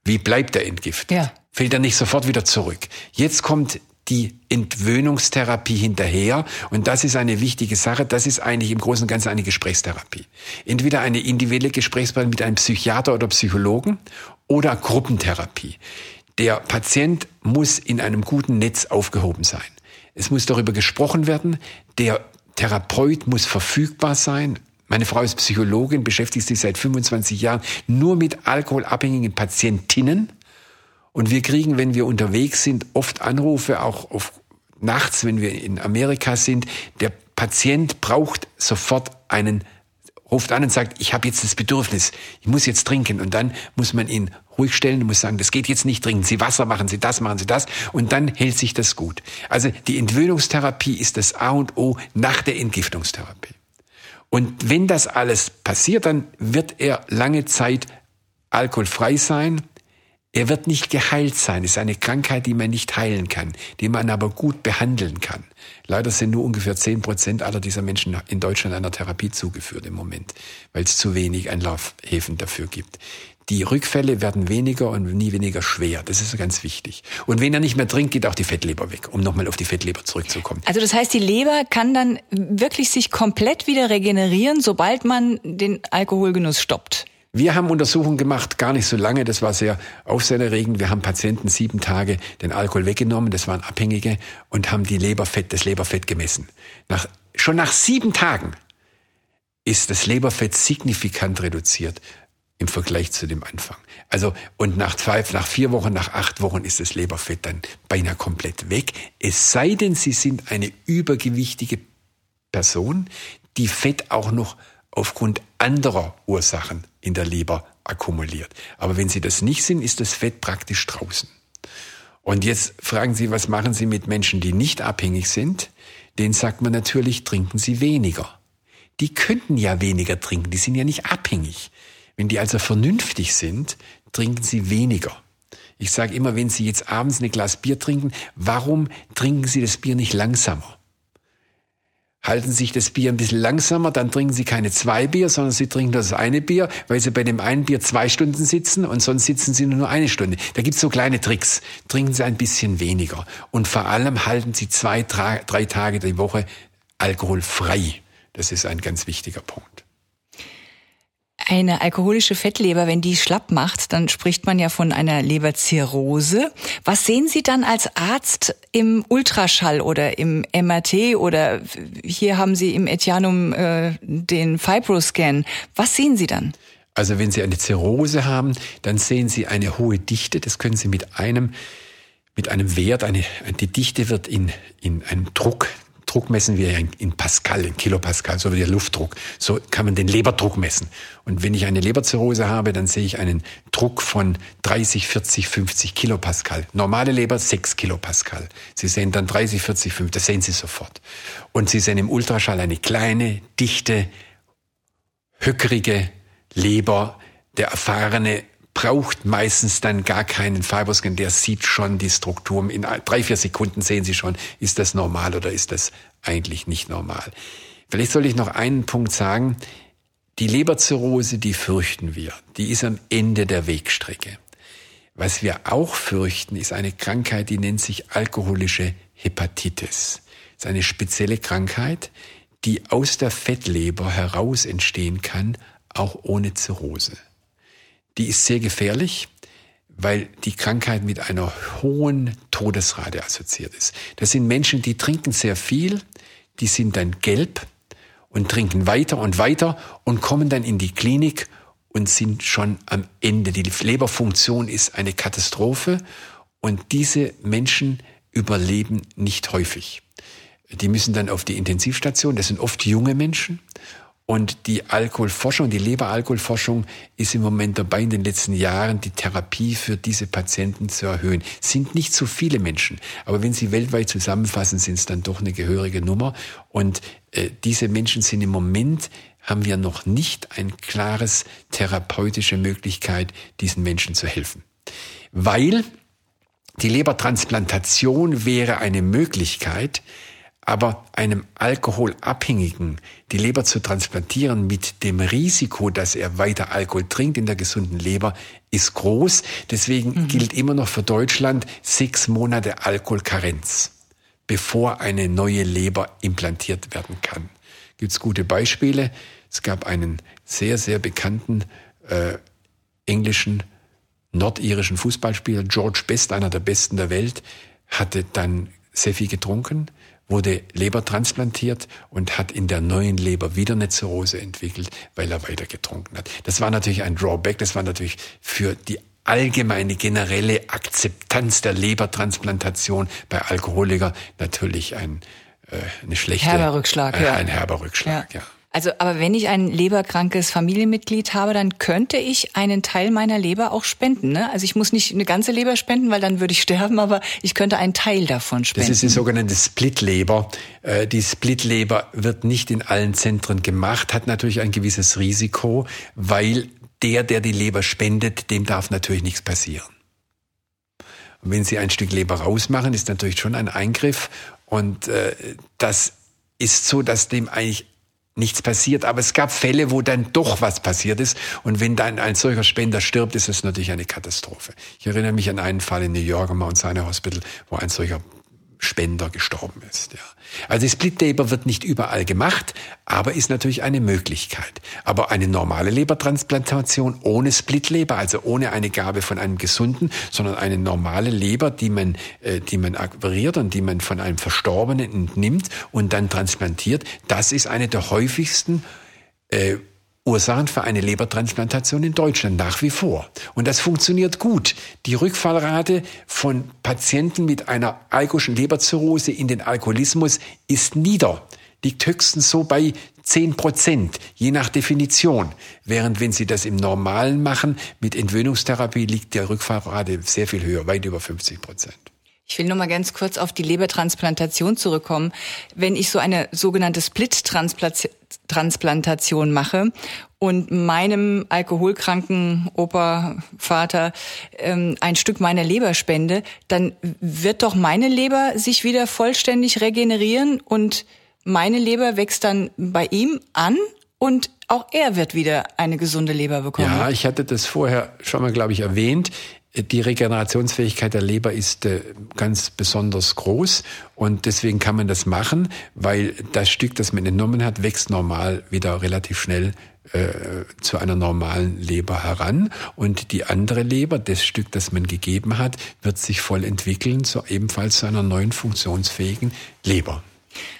Wie bleibt er entgiftet? Ja. Fällt er nicht sofort wieder zurück? Jetzt kommt die Entwöhnungstherapie hinterher. Und das ist eine wichtige Sache. Das ist eigentlich im Großen und Ganzen eine Gesprächstherapie. Entweder eine individuelle Gesprächspartner mit einem Psychiater oder Psychologen oder Gruppentherapie. Der Patient muss in einem guten Netz aufgehoben sein. Es muss darüber gesprochen werden. Der Therapeut muss verfügbar sein. Meine Frau ist Psychologin, beschäftigt sich seit 25 Jahren nur mit alkoholabhängigen Patientinnen. Und wir kriegen, wenn wir unterwegs sind, oft Anrufe, auch auf nachts, wenn wir in Amerika sind. Der Patient braucht sofort einen, ruft an und sagt, ich habe jetzt das Bedürfnis, ich muss jetzt trinken. Und dann muss man ihn ruhig stellen und muss sagen, das geht jetzt nicht, trinken Sie Wasser, machen Sie das, machen Sie das. Und dann hält sich das gut. Also die Entwöhnungstherapie ist das A und O nach der Entgiftungstherapie. Und wenn das alles passiert, dann wird er lange Zeit alkoholfrei sein. Er wird nicht geheilt sein. Es ist eine Krankheit, die man nicht heilen kann, die man aber gut behandeln kann. Leider sind nur ungefähr zehn Prozent aller dieser Menschen in Deutschland einer Therapie zugeführt im Moment, weil es zu wenig Einlaufhäfen dafür gibt. Die Rückfälle werden weniger und nie weniger schwer. Das ist ganz wichtig. Und wenn er nicht mehr trinkt, geht auch die Fettleber weg, um nochmal auf die Fettleber zurückzukommen. Also das heißt, die Leber kann dann wirklich sich komplett wieder regenerieren, sobald man den Alkoholgenuss stoppt. Wir haben Untersuchungen gemacht, gar nicht so lange, das war sehr aufsehenerregend. Wir haben Patienten sieben Tage den Alkohol weggenommen, das waren Abhängige, und haben die Leberfett, das Leberfett gemessen. Nach, schon nach sieben Tagen ist das Leberfett signifikant reduziert im Vergleich zu dem Anfang. Also, und nach zwei, nach vier Wochen, nach acht Wochen ist das Leberfett dann beinahe komplett weg. Es sei denn, Sie sind eine übergewichtige Person, die Fett auch noch aufgrund anderer Ursachen in der Leber akkumuliert. Aber wenn Sie das nicht sind, ist das Fett praktisch draußen. Und jetzt fragen Sie, was machen Sie mit Menschen, die nicht abhängig sind? Den sagt man natürlich, trinken Sie weniger. Die könnten ja weniger trinken, die sind ja nicht abhängig. Wenn die also vernünftig sind, trinken sie weniger. Ich sage immer, wenn Sie jetzt abends ein Glas Bier trinken, warum trinken Sie das Bier nicht langsamer? Halten Sie sich das Bier ein bisschen langsamer, dann trinken Sie keine zwei Bier, sondern Sie trinken das eine Bier, weil Sie bei dem einen Bier zwei Stunden sitzen und sonst sitzen Sie nur eine Stunde. Da gibt's so kleine Tricks. Trinken Sie ein bisschen weniger. Und vor allem halten Sie zwei, drei Tage die Woche alkoholfrei. Das ist ein ganz wichtiger Punkt. Eine alkoholische Fettleber, wenn die schlapp macht, dann spricht man ja von einer Leberzirrhose. Was sehen Sie dann als Arzt im Ultraschall oder im MRT oder hier haben Sie im Etianum äh, den Fibroscan. Was sehen Sie dann? Also wenn Sie eine Zirrhose haben, dann sehen Sie eine hohe Dichte. Das können Sie mit einem mit einem Wert, eine, die Dichte wird in, in einem Druck Druck messen wir in Pascal, in Kilopascal, so wie der Luftdruck. So kann man den Leberdruck messen. Und wenn ich eine Leberzirrhose habe, dann sehe ich einen Druck von 30, 40, 50 Kilopascal. Normale Leber 6 Kilopascal. Sie sehen dann 30, 40, 50, das sehen Sie sofort. Und Sie sehen im Ultraschall eine kleine, dichte, höckerige Leber. Der erfahrene braucht meistens dann gar keinen Fiberscan, der sieht schon die Struktur. In drei, vier Sekunden sehen Sie schon, ist das normal oder ist das eigentlich nicht normal. Vielleicht soll ich noch einen Punkt sagen. Die Leberzirrhose, die fürchten wir. Die ist am Ende der Wegstrecke. Was wir auch fürchten, ist eine Krankheit, die nennt sich alkoholische Hepatitis. Das ist eine spezielle Krankheit, die aus der Fettleber heraus entstehen kann, auch ohne Zirrhose die ist sehr gefährlich, weil die Krankheit mit einer hohen Todesrate assoziiert ist. Das sind Menschen, die trinken sehr viel, die sind dann gelb und trinken weiter und weiter und kommen dann in die Klinik und sind schon am Ende. Die Leberfunktion ist eine Katastrophe und diese Menschen überleben nicht häufig. Die müssen dann auf die Intensivstation, das sind oft junge Menschen und die Alkoholforschung, die Leberalkoholforschung ist im Moment dabei, in den letzten Jahren die Therapie für diese Patienten zu erhöhen. Sind nicht so viele Menschen, aber wenn sie weltweit zusammenfassen, sind es dann doch eine gehörige Nummer. Und äh, diese Menschen sind im Moment, haben wir noch nicht ein klares therapeutische Möglichkeit, diesen Menschen zu helfen. Weil die Lebertransplantation wäre eine Möglichkeit, aber einem Alkoholabhängigen die Leber zu transplantieren mit dem Risiko, dass er weiter Alkohol trinkt in der gesunden Leber, ist groß. Deswegen mhm. gilt immer noch für Deutschland sechs Monate Alkoholkarenz, bevor eine neue Leber implantiert werden kann. Gibt's gute Beispiele. Es gab einen sehr, sehr bekannten äh, englischen, nordirischen Fußballspieler, George Best, einer der besten der Welt, hatte dann sehr viel getrunken, wurde Leber transplantiert und hat in der neuen Leber wieder eine Zirrhose entwickelt, weil er weiter getrunken hat. Das war natürlich ein Drawback, das war natürlich für die allgemeine generelle Akzeptanz der Lebertransplantation bei Alkoholiker natürlich ein äh, eine schlechte herber Rückschlag, äh, ja. ein herber Rückschlag, ja. ja. Also, aber wenn ich ein leberkrankes Familienmitglied habe, dann könnte ich einen Teil meiner Leber auch spenden. Ne? Also ich muss nicht eine ganze Leber spenden, weil dann würde ich sterben, aber ich könnte einen Teil davon spenden. Das ist die sogenannte Splitleber. Äh, die Splitleber wird nicht in allen Zentren gemacht, hat natürlich ein gewisses Risiko, weil der, der die Leber spendet, dem darf natürlich nichts passieren. Und wenn Sie ein Stück Leber rausmachen, ist natürlich schon ein Eingriff. Und äh, das ist so, dass dem eigentlich nichts passiert. Aber es gab Fälle, wo dann doch was passiert ist. Und wenn dann ein solcher Spender stirbt, ist es natürlich eine Katastrophe. Ich erinnere mich an einen Fall in New York am Mount Sinai Hospital, wo ein solcher Spender gestorben ist. Ja. Also die Split Leber wird nicht überall gemacht, aber ist natürlich eine Möglichkeit. Aber eine normale Lebertransplantation ohne Split Leber, also ohne eine Gabe von einem gesunden, sondern eine normale Leber, die man, äh, die man akquiriert und die man von einem Verstorbenen entnimmt und dann transplantiert, das ist eine der häufigsten äh, Ursachen für eine Lebertransplantation in Deutschland nach wie vor. Und das funktioniert gut. Die Rückfallrate von Patienten mit einer alkoholischen Leberzirrhose in den Alkoholismus ist nieder, liegt höchstens so bei 10 Prozent, je nach Definition. Während wenn Sie das im Normalen machen, mit Entwöhnungstherapie liegt die Rückfallrate sehr viel höher, weit über 50 Prozent. Ich will nur mal ganz kurz auf die Lebertransplantation zurückkommen. Wenn ich so eine sogenannte Split-Transplantation mache und meinem alkoholkranken Opa, Vater ähm, ein Stück meiner Leber spende, dann wird doch meine Leber sich wieder vollständig regenerieren und meine Leber wächst dann bei ihm an und auch er wird wieder eine gesunde Leber bekommen. Ja, ich hatte das vorher schon mal, glaube ich, erwähnt. Die Regenerationsfähigkeit der Leber ist äh, ganz besonders groß und deswegen kann man das machen, weil das Stück, das man entnommen hat, wächst normal wieder relativ schnell äh, zu einer normalen Leber heran und die andere Leber, das Stück, das man gegeben hat, wird sich voll entwickeln, so ebenfalls zu einer neuen funktionsfähigen Leber.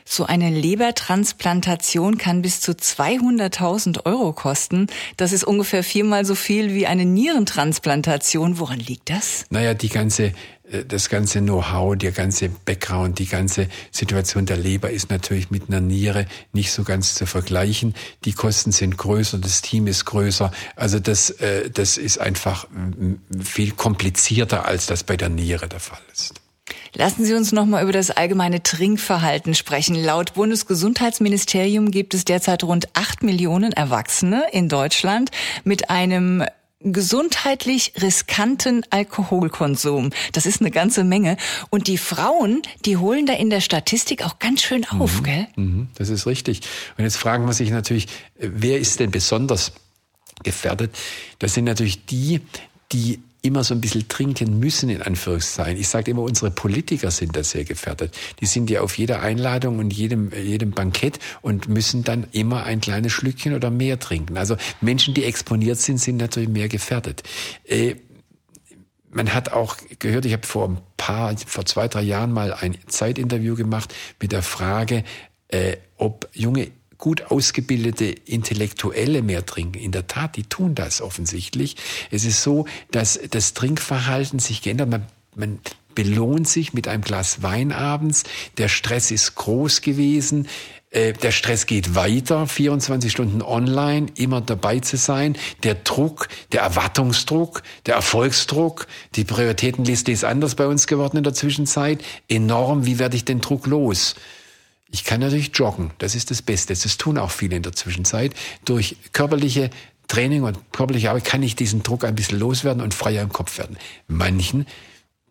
So eine Lebertransplantation kann bis zu 200.000 Euro kosten. Das ist ungefähr viermal so viel wie eine Nierentransplantation. Woran liegt das? Naja, die ganze äh, das ganze Know-how, der ganze Background, die ganze Situation der Leber ist natürlich mit einer Niere nicht so ganz zu vergleichen. Die Kosten sind größer, das Team ist größer. Also das, äh, das ist einfach viel komplizierter, als das bei der Niere der Fall ist. Lassen Sie uns noch mal über das allgemeine Trinkverhalten sprechen. Laut Bundesgesundheitsministerium gibt es derzeit rund acht Millionen Erwachsene in Deutschland mit einem gesundheitlich riskanten Alkoholkonsum. Das ist eine ganze Menge. Und die Frauen, die holen da in der Statistik auch ganz schön auf, mhm. gell? Mhm, das ist richtig. Und jetzt fragen wir sich natürlich, wer ist denn besonders gefährdet? Das sind natürlich die, die immer so ein bisschen trinken müssen, in Anführungszeichen. Ich sage immer, unsere Politiker sind da sehr gefährdet. Die sind ja auf jeder Einladung und jedem, jedem Bankett und müssen dann immer ein kleines Schlückchen oder mehr trinken. Also Menschen, die exponiert sind, sind natürlich mehr gefährdet. Äh, man hat auch gehört, ich habe vor ein paar, vor zwei, drei Jahren mal ein Zeitinterview gemacht mit der Frage, äh, ob junge gut ausgebildete Intellektuelle mehr trinken. In der Tat, die tun das offensichtlich. Es ist so, dass das Trinkverhalten sich geändert. Man, man belohnt sich mit einem Glas Wein abends. Der Stress ist groß gewesen. Äh, der Stress geht weiter, 24 Stunden online, immer dabei zu sein. Der Druck, der Erwartungsdruck, der Erfolgsdruck, die Prioritätenliste ist anders bei uns geworden in der Zwischenzeit. Enorm, wie werde ich den Druck los? Ich kann natürlich joggen, das ist das Beste. Das tun auch viele in der Zwischenzeit. Durch körperliche Training und körperliche Arbeit kann ich diesen Druck ein bisschen loswerden und freier im Kopf werden. Manchen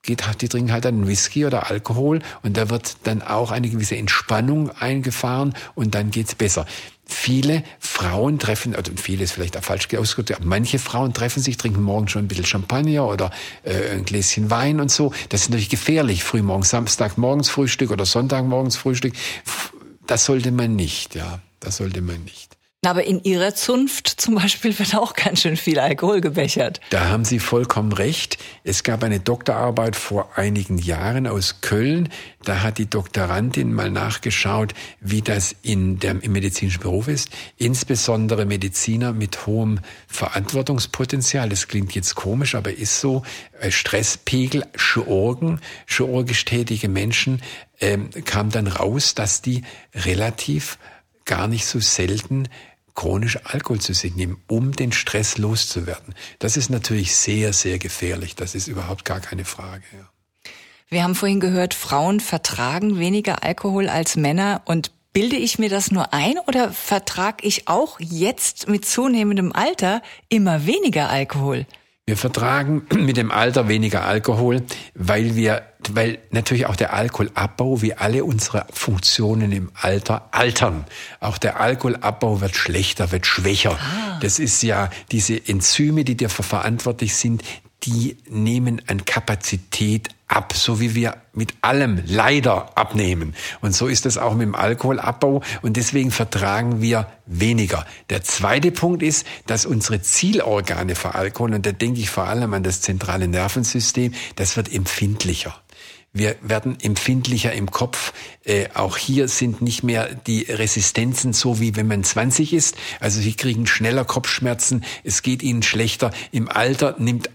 geht, die trinken halt dann Whisky oder Alkohol und da wird dann auch eine gewisse Entspannung eingefahren und dann geht's besser. Viele Frauen treffen, also viele ist vielleicht auch falsch ausgedrückt, manche Frauen treffen sich, trinken morgen schon ein bisschen Champagner oder äh, ein Gläschen Wein und so. Das ist natürlich gefährlich, frühmorgens, Samstagmorgens Frühstück oder Sonntagmorgens Frühstück. Das sollte man nicht, ja, das sollte man nicht. Aber in Ihrer Zunft zum Beispiel wird auch ganz schön viel Alkohol gebechert. Da haben Sie vollkommen recht. Es gab eine Doktorarbeit vor einigen Jahren aus Köln. Da hat die Doktorandin mal nachgeschaut, wie das in der, im medizinischen Beruf ist. Insbesondere Mediziner mit hohem Verantwortungspotenzial. Das klingt jetzt komisch, aber ist so. Äh, Stresspegel, Chirurgen, chirurgisch tätige Menschen, ähm, kam dann raus, dass die relativ gar nicht so selten chronisch Alkohol zu sich nehmen, um den Stress loszuwerden. Das ist natürlich sehr, sehr gefährlich. Das ist überhaupt gar keine Frage. Ja. Wir haben vorhin gehört, Frauen vertragen weniger Alkohol als Männer und Bilde ich mir das nur ein oder vertrage ich auch jetzt mit zunehmendem Alter immer weniger Alkohol? Wir vertragen mit dem Alter weniger Alkohol, weil wir, weil natürlich auch der Alkoholabbau, wie alle unsere Funktionen im Alter, altern. Auch der Alkoholabbau wird schlechter, wird schwächer. Ah. Das ist ja diese Enzyme, die dafür verantwortlich sind, die nehmen an Kapazität ab, so wie wir mit allem leider abnehmen. Und so ist es auch mit dem Alkoholabbau und deswegen vertragen wir weniger. Der zweite Punkt ist, dass unsere Zielorgane für Alkohol, und da denke ich vor allem an das zentrale Nervensystem, das wird empfindlicher. Wir werden empfindlicher im Kopf. Äh, auch hier sind nicht mehr die Resistenzen so wie wenn man 20 ist. Also Sie kriegen schneller Kopfschmerzen, es geht Ihnen schlechter. Im Alter nimmt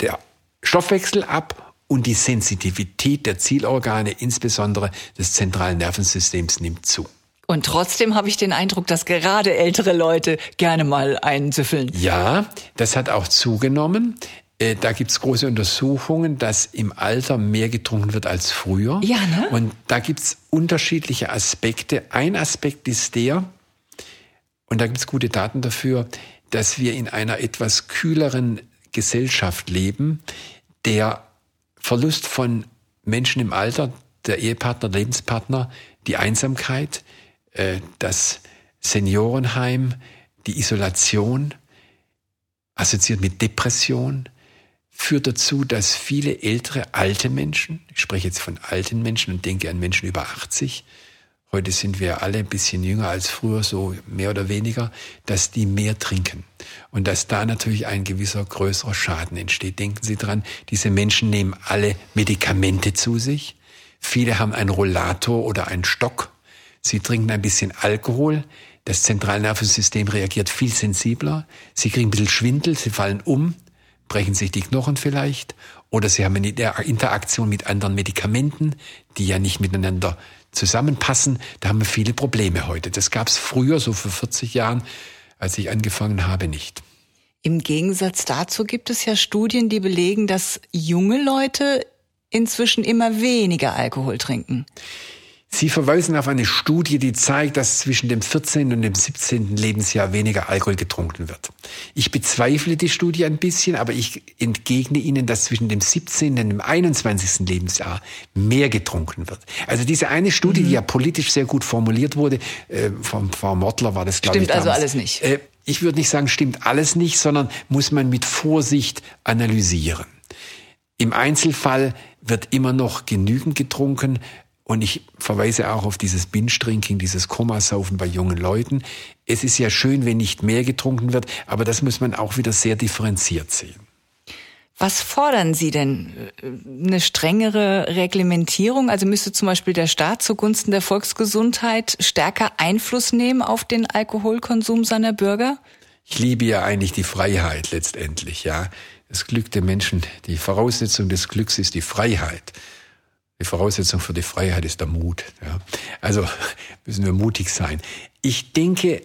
der Stoffwechsel ab und die Sensitivität der Zielorgane, insbesondere des zentralen Nervensystems, nimmt zu. Und trotzdem habe ich den Eindruck, dass gerade ältere Leute gerne mal einen süffeln. Ja, das hat auch zugenommen. Äh, da gibt's große Untersuchungen, dass im Alter mehr getrunken wird als früher. Ja, ne? Und da gibt's unterschiedliche Aspekte. Ein Aspekt ist der, und da gibt's gute Daten dafür, dass wir in einer etwas kühleren Gesellschaft leben. Der Verlust von Menschen im Alter, der Ehepartner, Lebenspartner, die Einsamkeit, äh, das Seniorenheim, die Isolation, assoziiert mit Depression, führt dazu, dass viele ältere, alte Menschen, ich spreche jetzt von alten Menschen und denke an Menschen über 80, heute sind wir alle ein bisschen jünger als früher, so mehr oder weniger, dass die mehr trinken. Und dass da natürlich ein gewisser größerer Schaden entsteht. Denken Sie dran, diese Menschen nehmen alle Medikamente zu sich. Viele haben einen Rollator oder einen Stock. Sie trinken ein bisschen Alkohol. Das Zentralnervensystem reagiert viel sensibler. Sie kriegen ein bisschen Schwindel, sie fallen um brechen sich die Knochen vielleicht oder sie haben eine Interaktion mit anderen Medikamenten, die ja nicht miteinander zusammenpassen. Da haben wir viele Probleme heute. Das gab es früher, so vor 40 Jahren, als ich angefangen habe, nicht. Im Gegensatz dazu gibt es ja Studien, die belegen, dass junge Leute inzwischen immer weniger Alkohol trinken. Sie verweisen auf eine Studie, die zeigt, dass zwischen dem 14. und dem 17. Lebensjahr weniger Alkohol getrunken wird. Ich bezweifle die Studie ein bisschen, aber ich entgegne Ihnen, dass zwischen dem 17. und dem 21. Lebensjahr mehr getrunken wird. Also diese eine Studie, mhm. die ja politisch sehr gut formuliert wurde, äh, vom Frau Mortler war das, glaube ich. Stimmt also alles nicht. Äh, ich würde nicht sagen, stimmt alles nicht, sondern muss man mit Vorsicht analysieren. Im Einzelfall wird immer noch genügend getrunken, und ich verweise auch auf dieses Binge-Drinking, dieses Komasaufen bei jungen Leuten. Es ist ja schön, wenn nicht mehr getrunken wird, aber das muss man auch wieder sehr differenziert sehen. Was fordern Sie denn? Eine strengere Reglementierung? Also müsste zum Beispiel der Staat zugunsten der Volksgesundheit stärker Einfluss nehmen auf den Alkoholkonsum seiner Bürger? Ich liebe ja eigentlich die Freiheit letztendlich, ja. Das Glück der Menschen, die Voraussetzung des Glücks ist die Freiheit. Die Voraussetzung für die Freiheit ist der Mut. Ja. Also müssen wir mutig sein. Ich denke,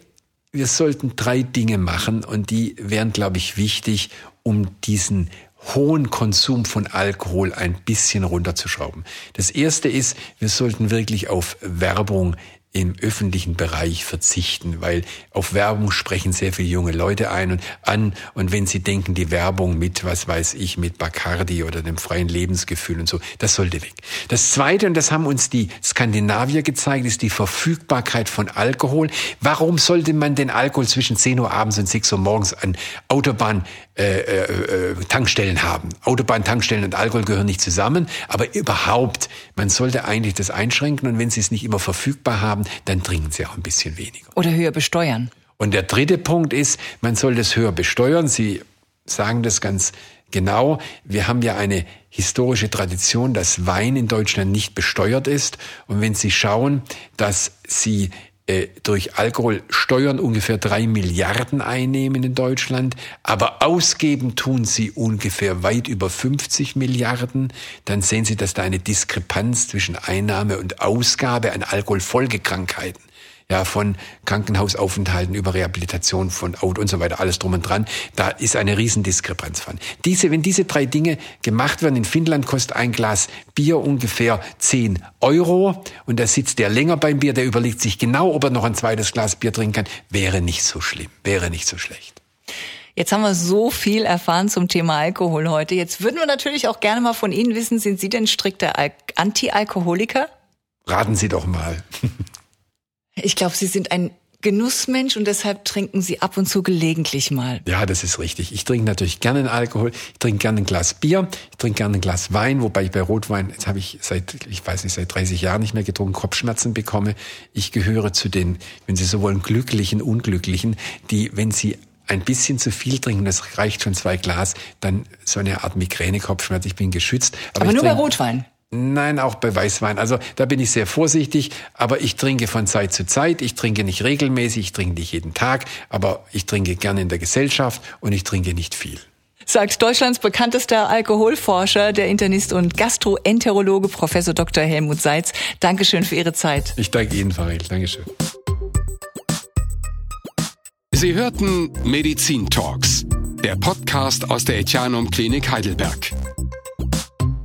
wir sollten drei Dinge machen und die wären, glaube ich, wichtig, um diesen hohen Konsum von Alkohol ein bisschen runterzuschrauben. Das erste ist, wir sollten wirklich auf Werbung im öffentlichen Bereich verzichten, weil auf Werbung sprechen sehr viele junge Leute ein und an und wenn sie denken, die Werbung mit, was weiß ich, mit Bacardi oder dem freien Lebensgefühl und so, das sollte weg. Das zweite, und das haben uns die Skandinavier gezeigt, ist die Verfügbarkeit von Alkohol. Warum sollte man den Alkohol zwischen 10 Uhr abends und 6 Uhr morgens an Autobahn äh, äh, Tankstellen haben. Autobahntankstellen und Alkohol gehören nicht zusammen, aber überhaupt, man sollte eigentlich das einschränken und wenn Sie es nicht immer verfügbar haben, dann trinken Sie auch ein bisschen weniger. Oder höher besteuern. Und der dritte Punkt ist, man soll das höher besteuern. Sie sagen das ganz genau. Wir haben ja eine historische Tradition, dass Wein in Deutschland nicht besteuert ist. Und wenn Sie schauen, dass Sie äh, durch Alkohol Steuern ungefähr drei Milliarden einnehmen in Deutschland, aber ausgeben tun sie ungefähr weit über 50 Milliarden, dann sehen Sie, dass da eine Diskrepanz zwischen Einnahme und Ausgabe an Alkoholfolgekrankheiten ja, von Krankenhausaufenthalten über Rehabilitation von Out und so weiter, alles drum und dran. Da ist eine Riesendiskrepanz von. Diese, wenn diese drei Dinge gemacht werden, in Finnland kostet ein Glas Bier ungefähr 10 Euro und da sitzt der länger beim Bier, der überlegt sich genau, ob er noch ein zweites Glas Bier trinken kann. Wäre nicht so schlimm, wäre nicht so schlecht. Jetzt haben wir so viel erfahren zum Thema Alkohol heute. Jetzt würden wir natürlich auch gerne mal von Ihnen wissen, sind Sie denn strikter Anti-Alkoholiker? Raten Sie doch mal. Ich glaube, Sie sind ein Genussmensch und deshalb trinken Sie ab und zu gelegentlich mal. Ja, das ist richtig. Ich trinke natürlich gerne einen Alkohol. Ich trinke gerne ein Glas Bier. Ich trinke gerne ein Glas Wein, wobei ich bei Rotwein, jetzt habe ich seit, ich weiß nicht, seit 30 Jahren nicht mehr getrunken, Kopfschmerzen bekomme. Ich gehöre zu den, wenn Sie so wollen, glücklichen, unglücklichen, die, wenn sie ein bisschen zu viel trinken, das reicht schon zwei Glas, dann so eine Art Migräne-Kopfschmerz. Ich bin geschützt. Aber, aber nur bei Rotwein? Nein, auch bei Weißwein. Also da bin ich sehr vorsichtig, aber ich trinke von Zeit zu Zeit. Ich trinke nicht regelmäßig, ich trinke nicht jeden Tag, aber ich trinke gerne in der Gesellschaft und ich trinke nicht viel. Sagt Deutschlands bekanntester Alkoholforscher, der Internist und Gastroenterologe Professor Dr. Helmut Seitz. Dankeschön für Ihre Zeit. Ich danke Ihnen, Faril. Dankeschön. Sie hörten Medizin Talks der Podcast aus der Etianum Klinik Heidelberg.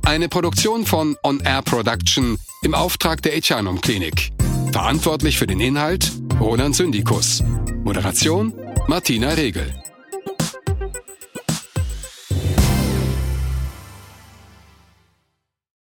Eine Produktion von On Air Production im Auftrag der Etianum Klinik. Verantwortlich für den Inhalt Roland Syndikus. Moderation Martina Regel.